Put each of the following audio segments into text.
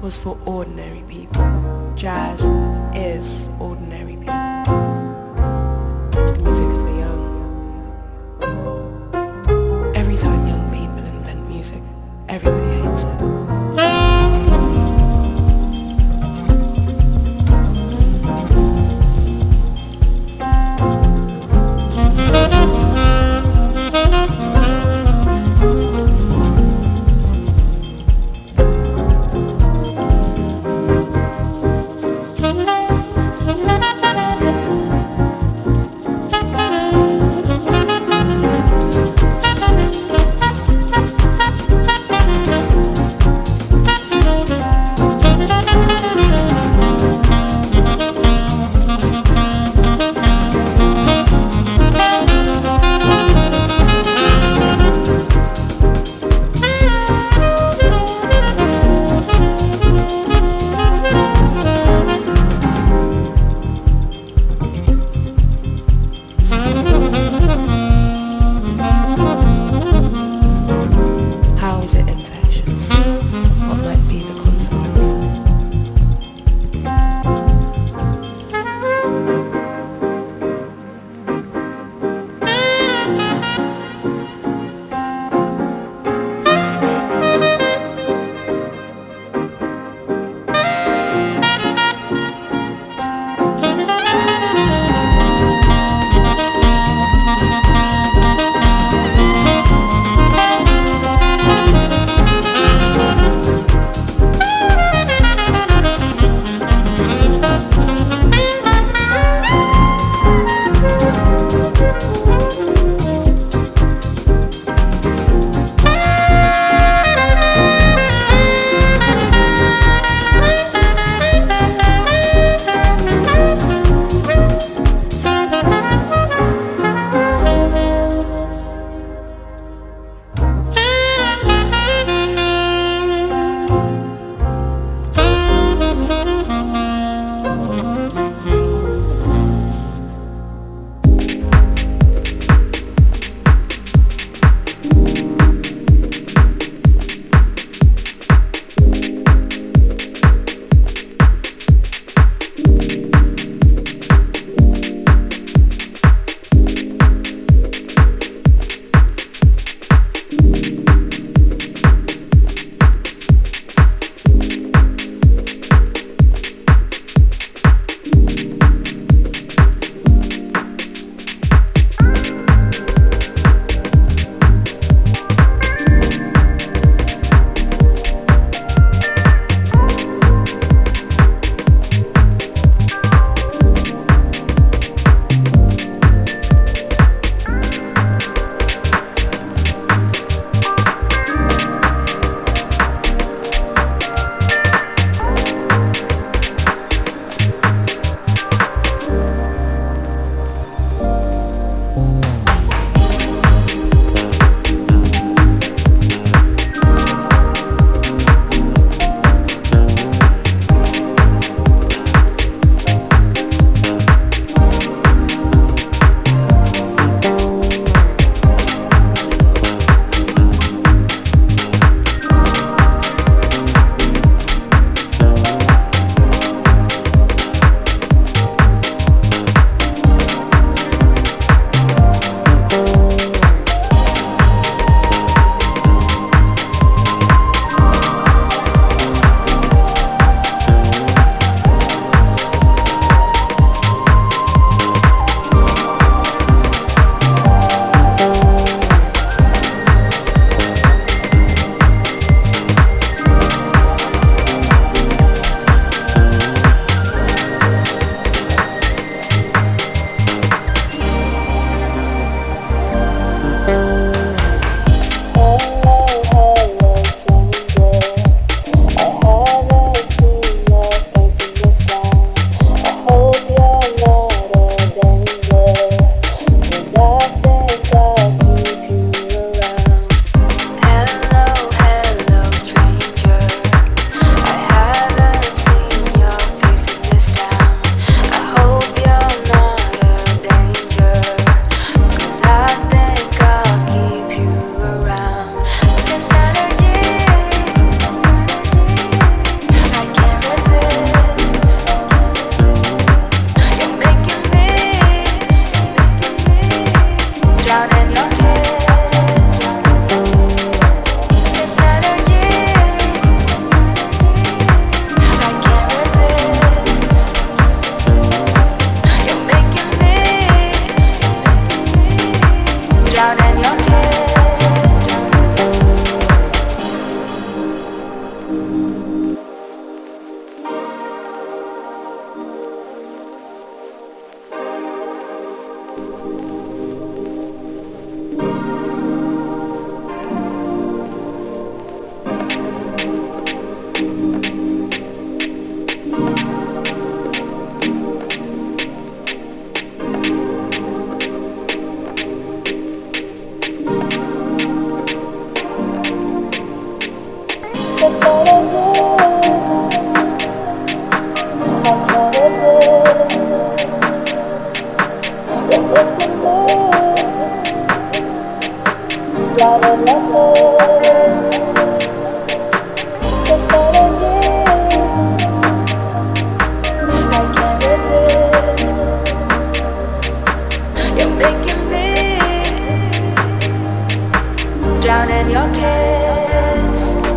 was for ordinary people. Jazz is ordinary people. It's the music of the young. Every time young people invent music, everybody hates it. Your kiss.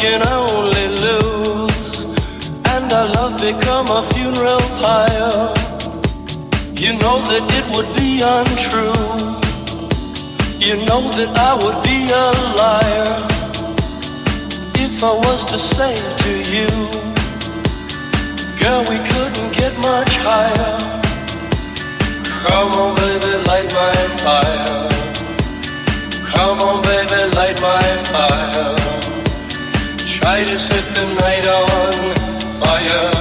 can only lose. And our love become a funeral pyre. You know that it would be untrue. You know that I would be a liar if I was to say to you, Girl, we couldn't get much higher. Come on, baby, light my fire. Come on, baby, light my fire. Try to set the night on fire.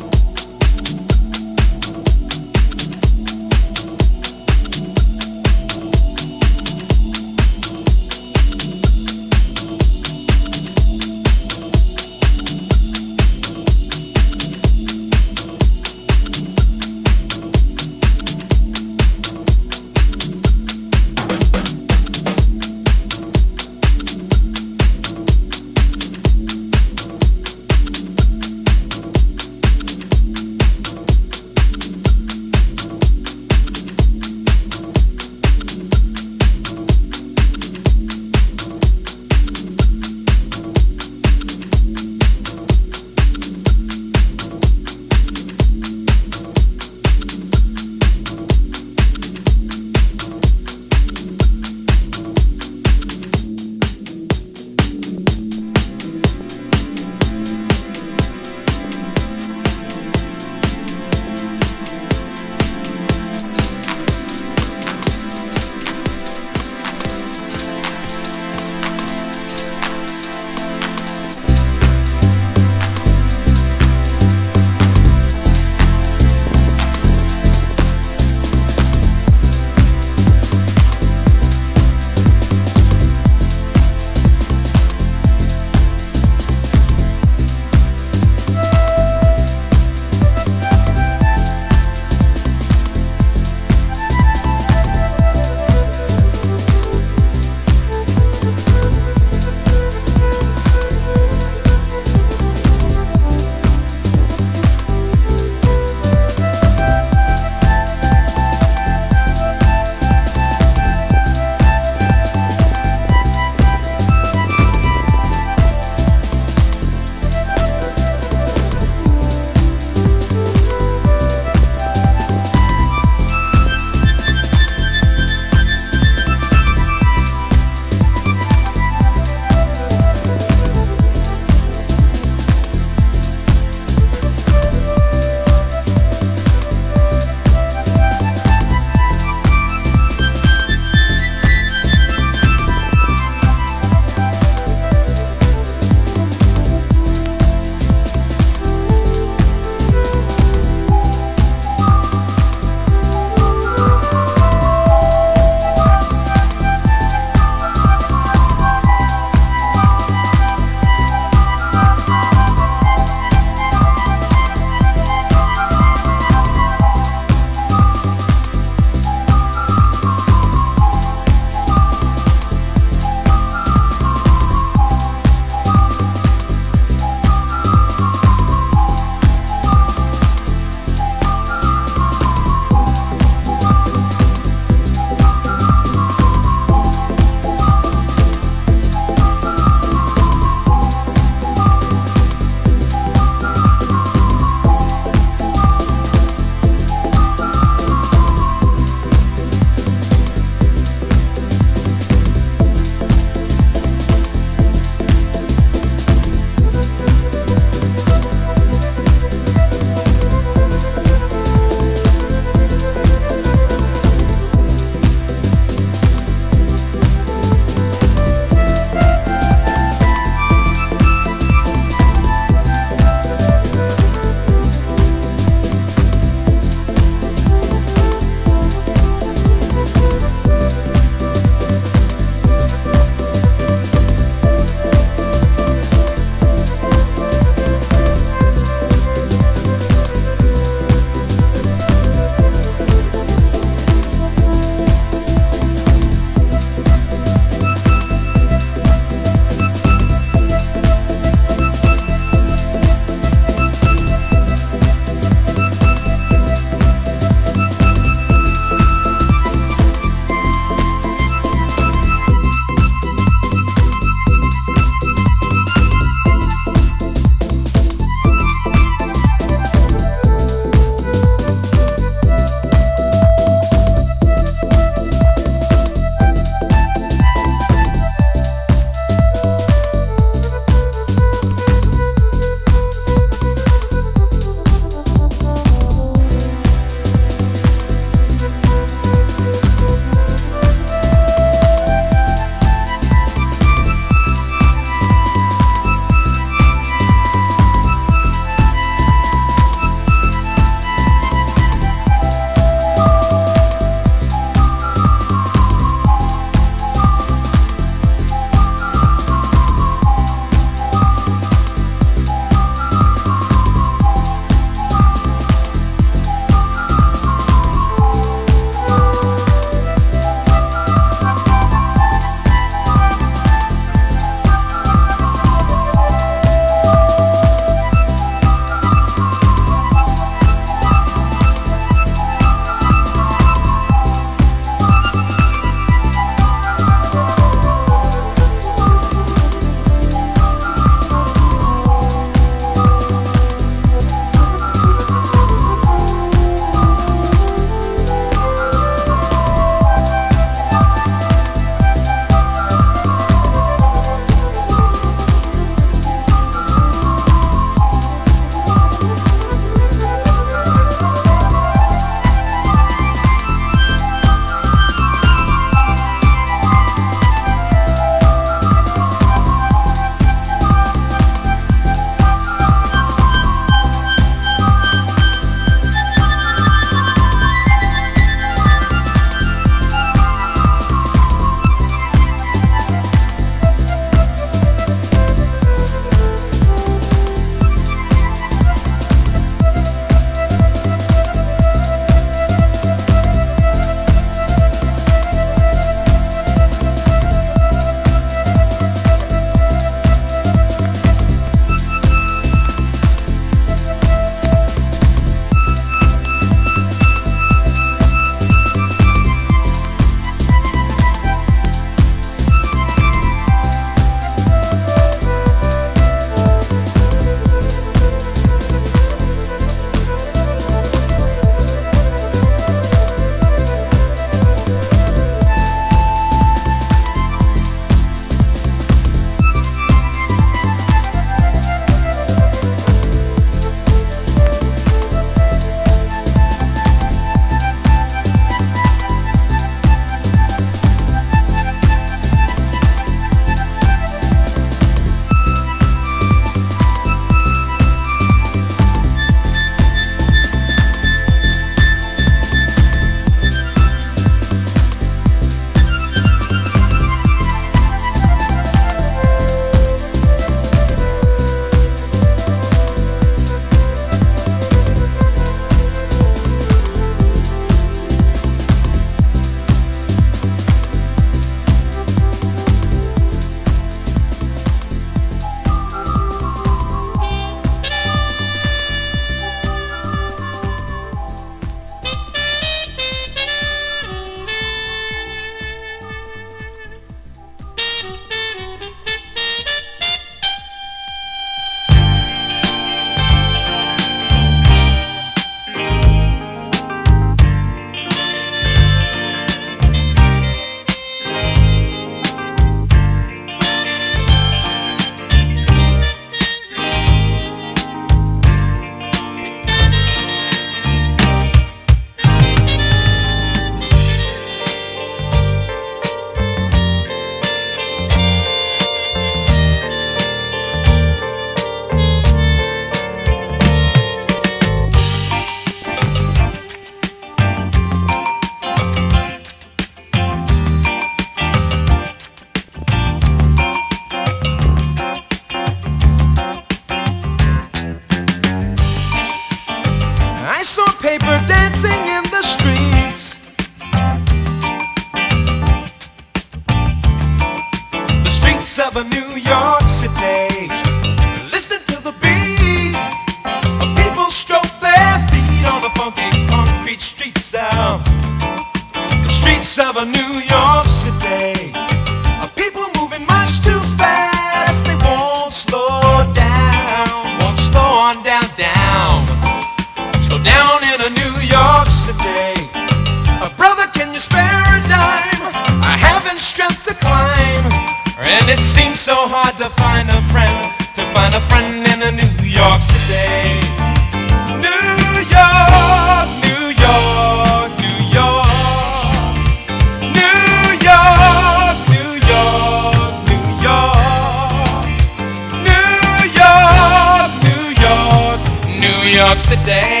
York City.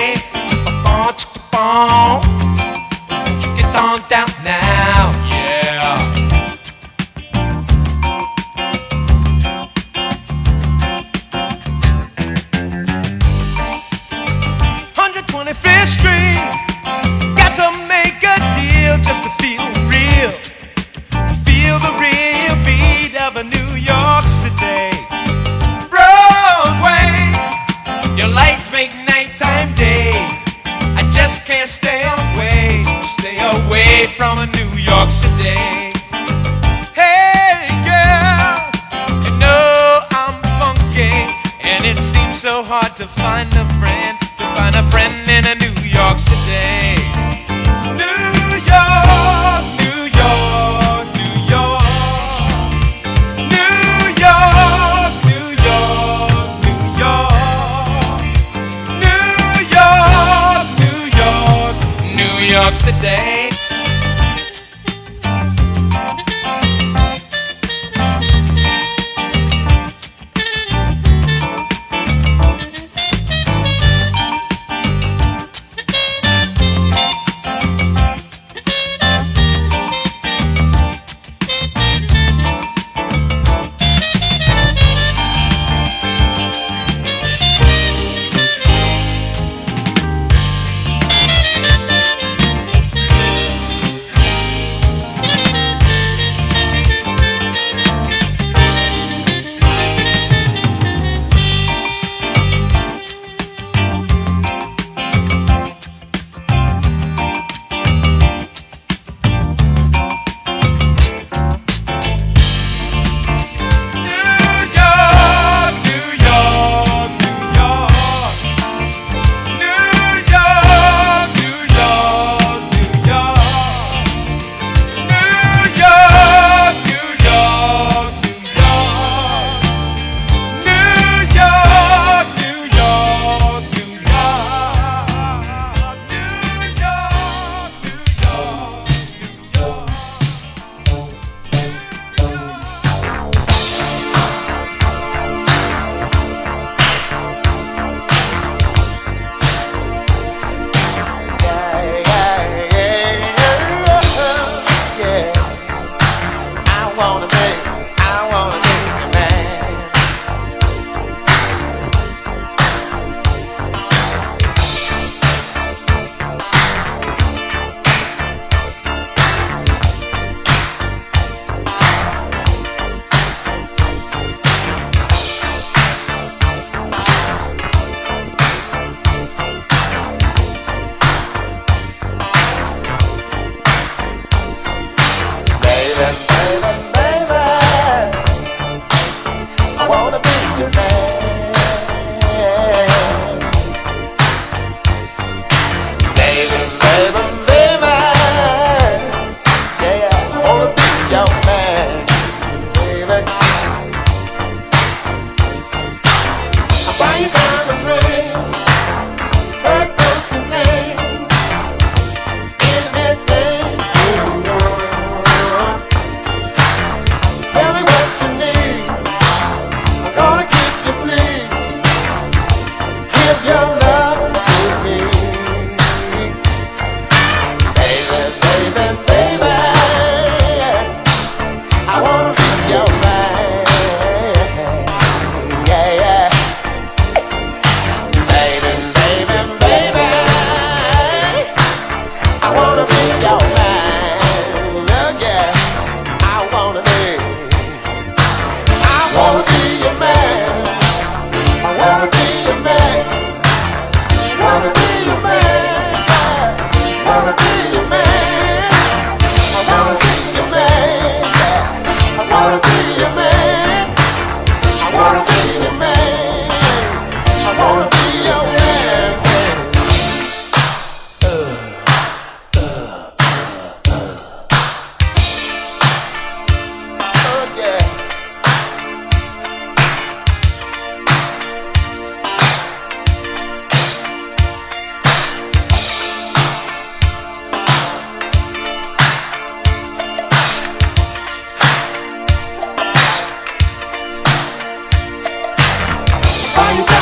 Why you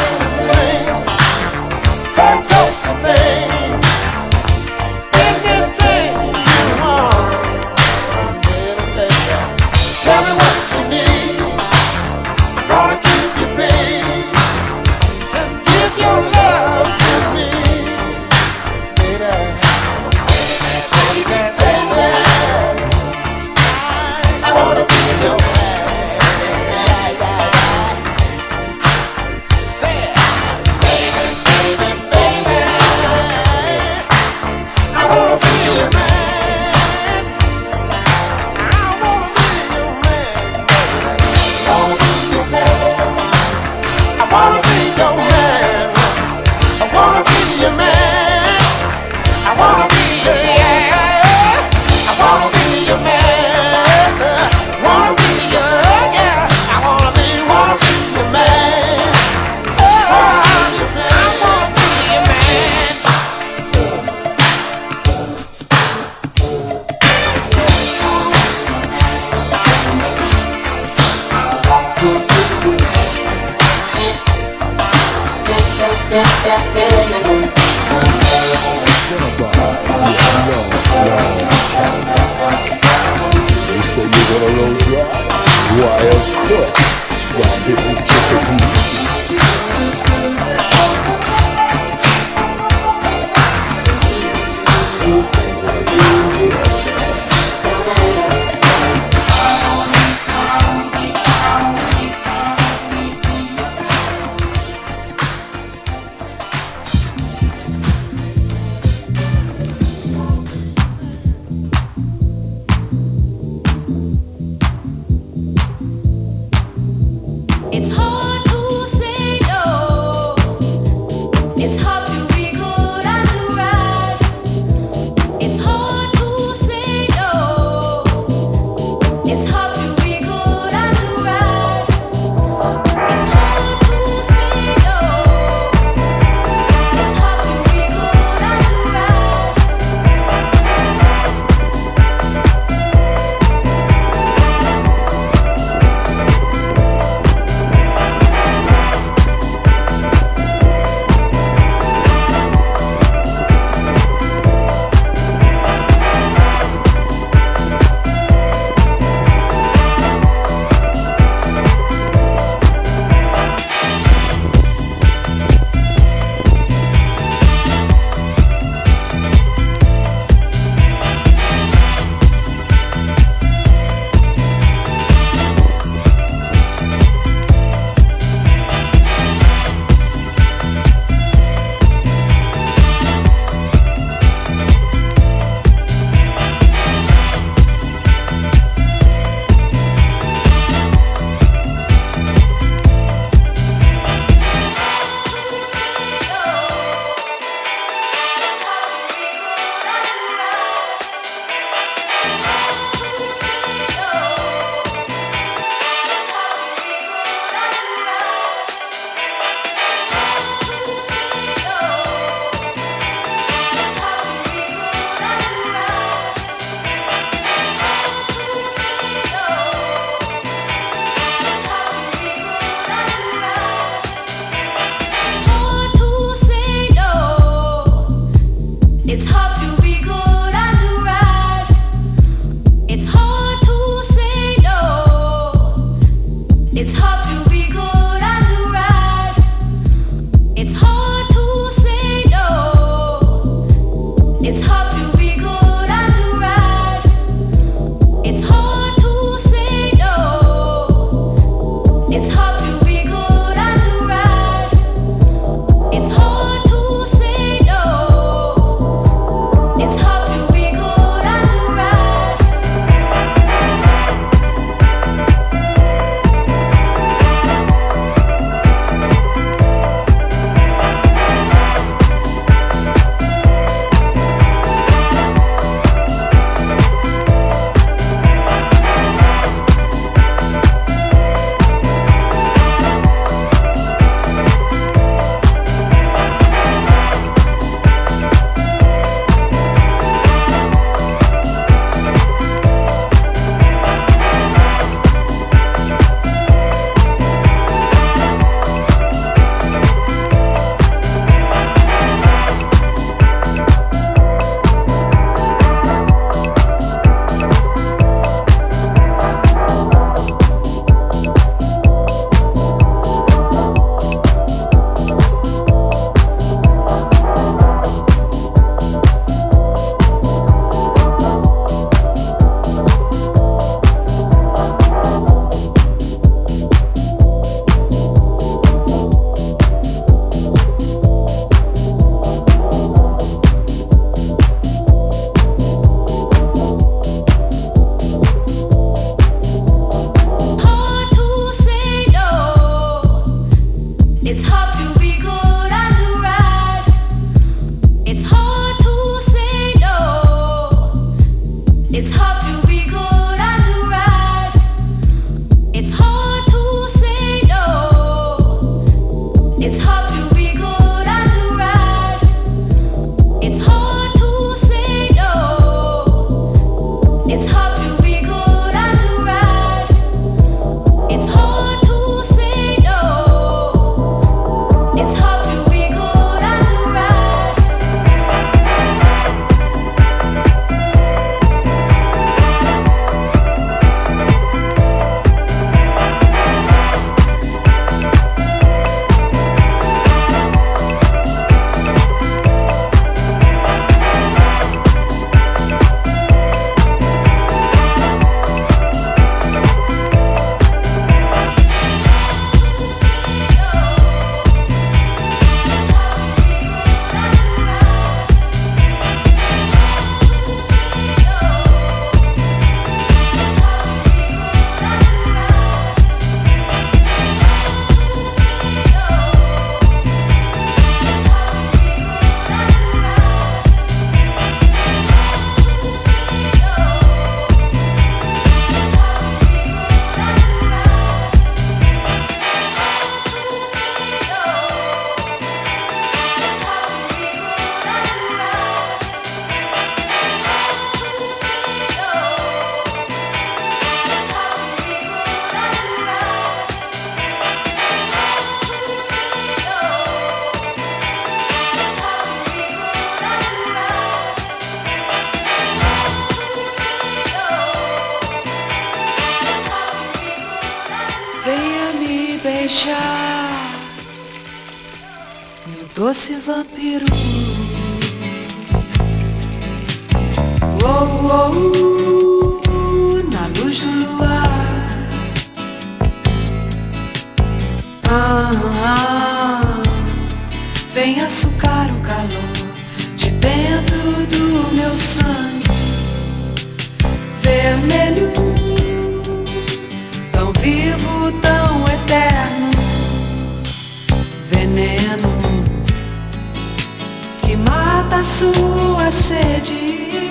a sua sede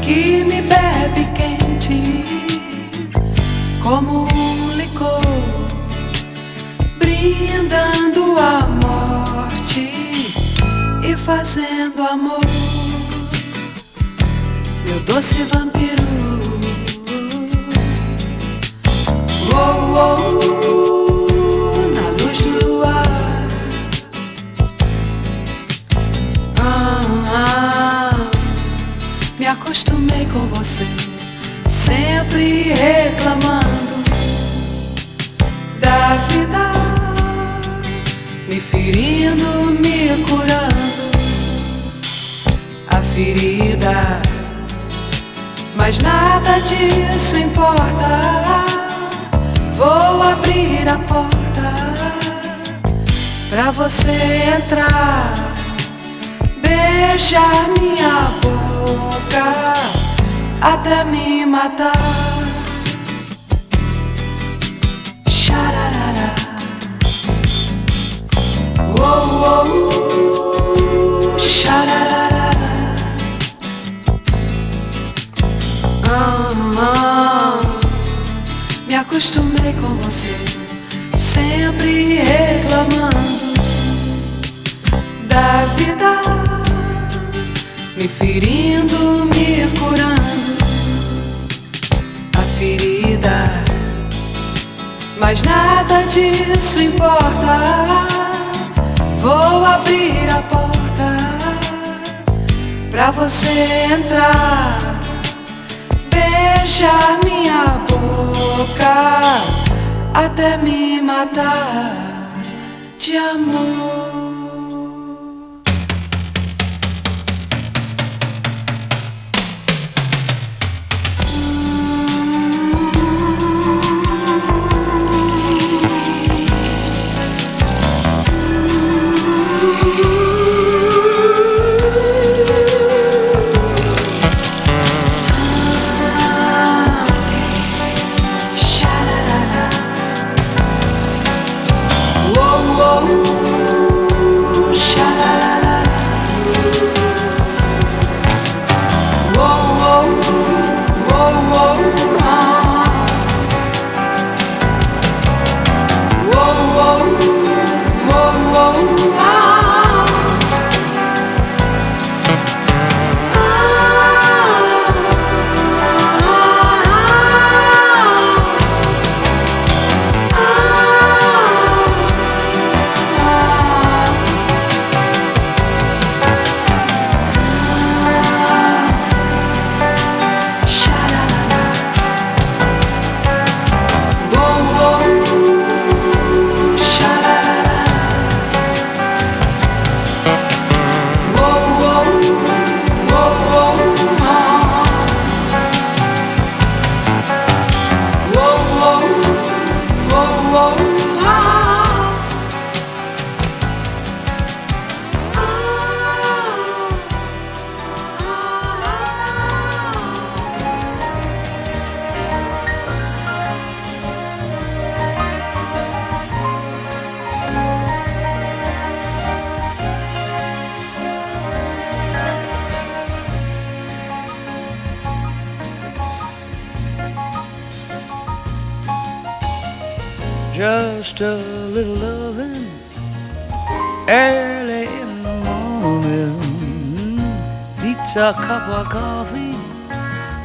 que me bebe quente como um licor, brindando a morte e fazendo amor, meu doce vampiro. Oh, oh, Ah, me acostumei com você, sempre reclamando da vida, me ferindo, me curando a ferida. Mas nada disso importa. Vou abrir a porta pra você entrar, beijar minha boca até me matar. Xararara. Oh, oh, xararara. Ah, ah, me acostumei com você, sempre reclamando da vida, me ferindo, me curando a ferida. Mas nada disso importa. Vou abrir a porta pra você entrar beijar minha boca até me matar de amor.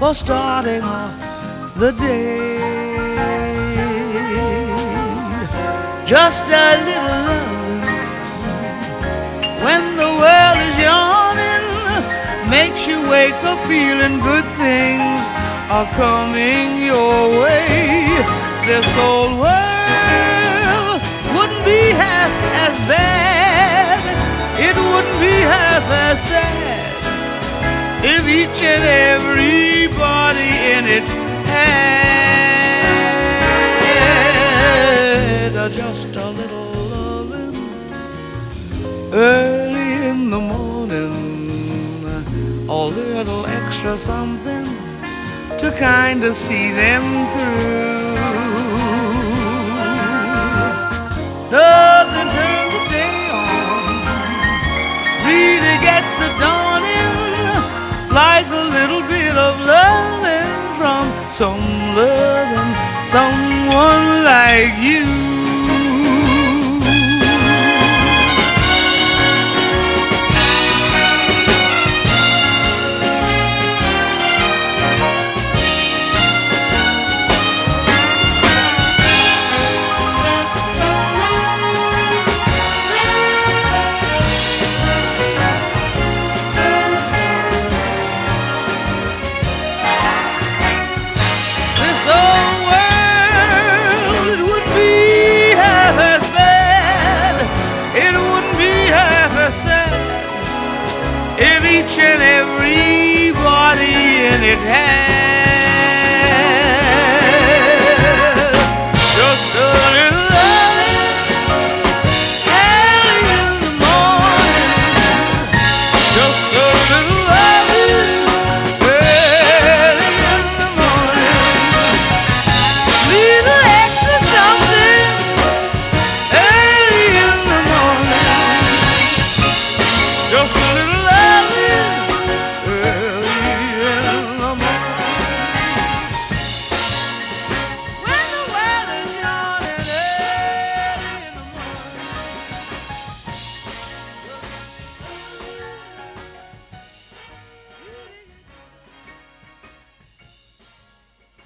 for starting off the day. Just a little loving when the world is yawning makes you wake up feeling good things are coming your way. This old world wouldn't be half as bad. It wouldn't be half as sad if each and everybody in it had just a little loving early in the morning, a little extra something to kind of see them through.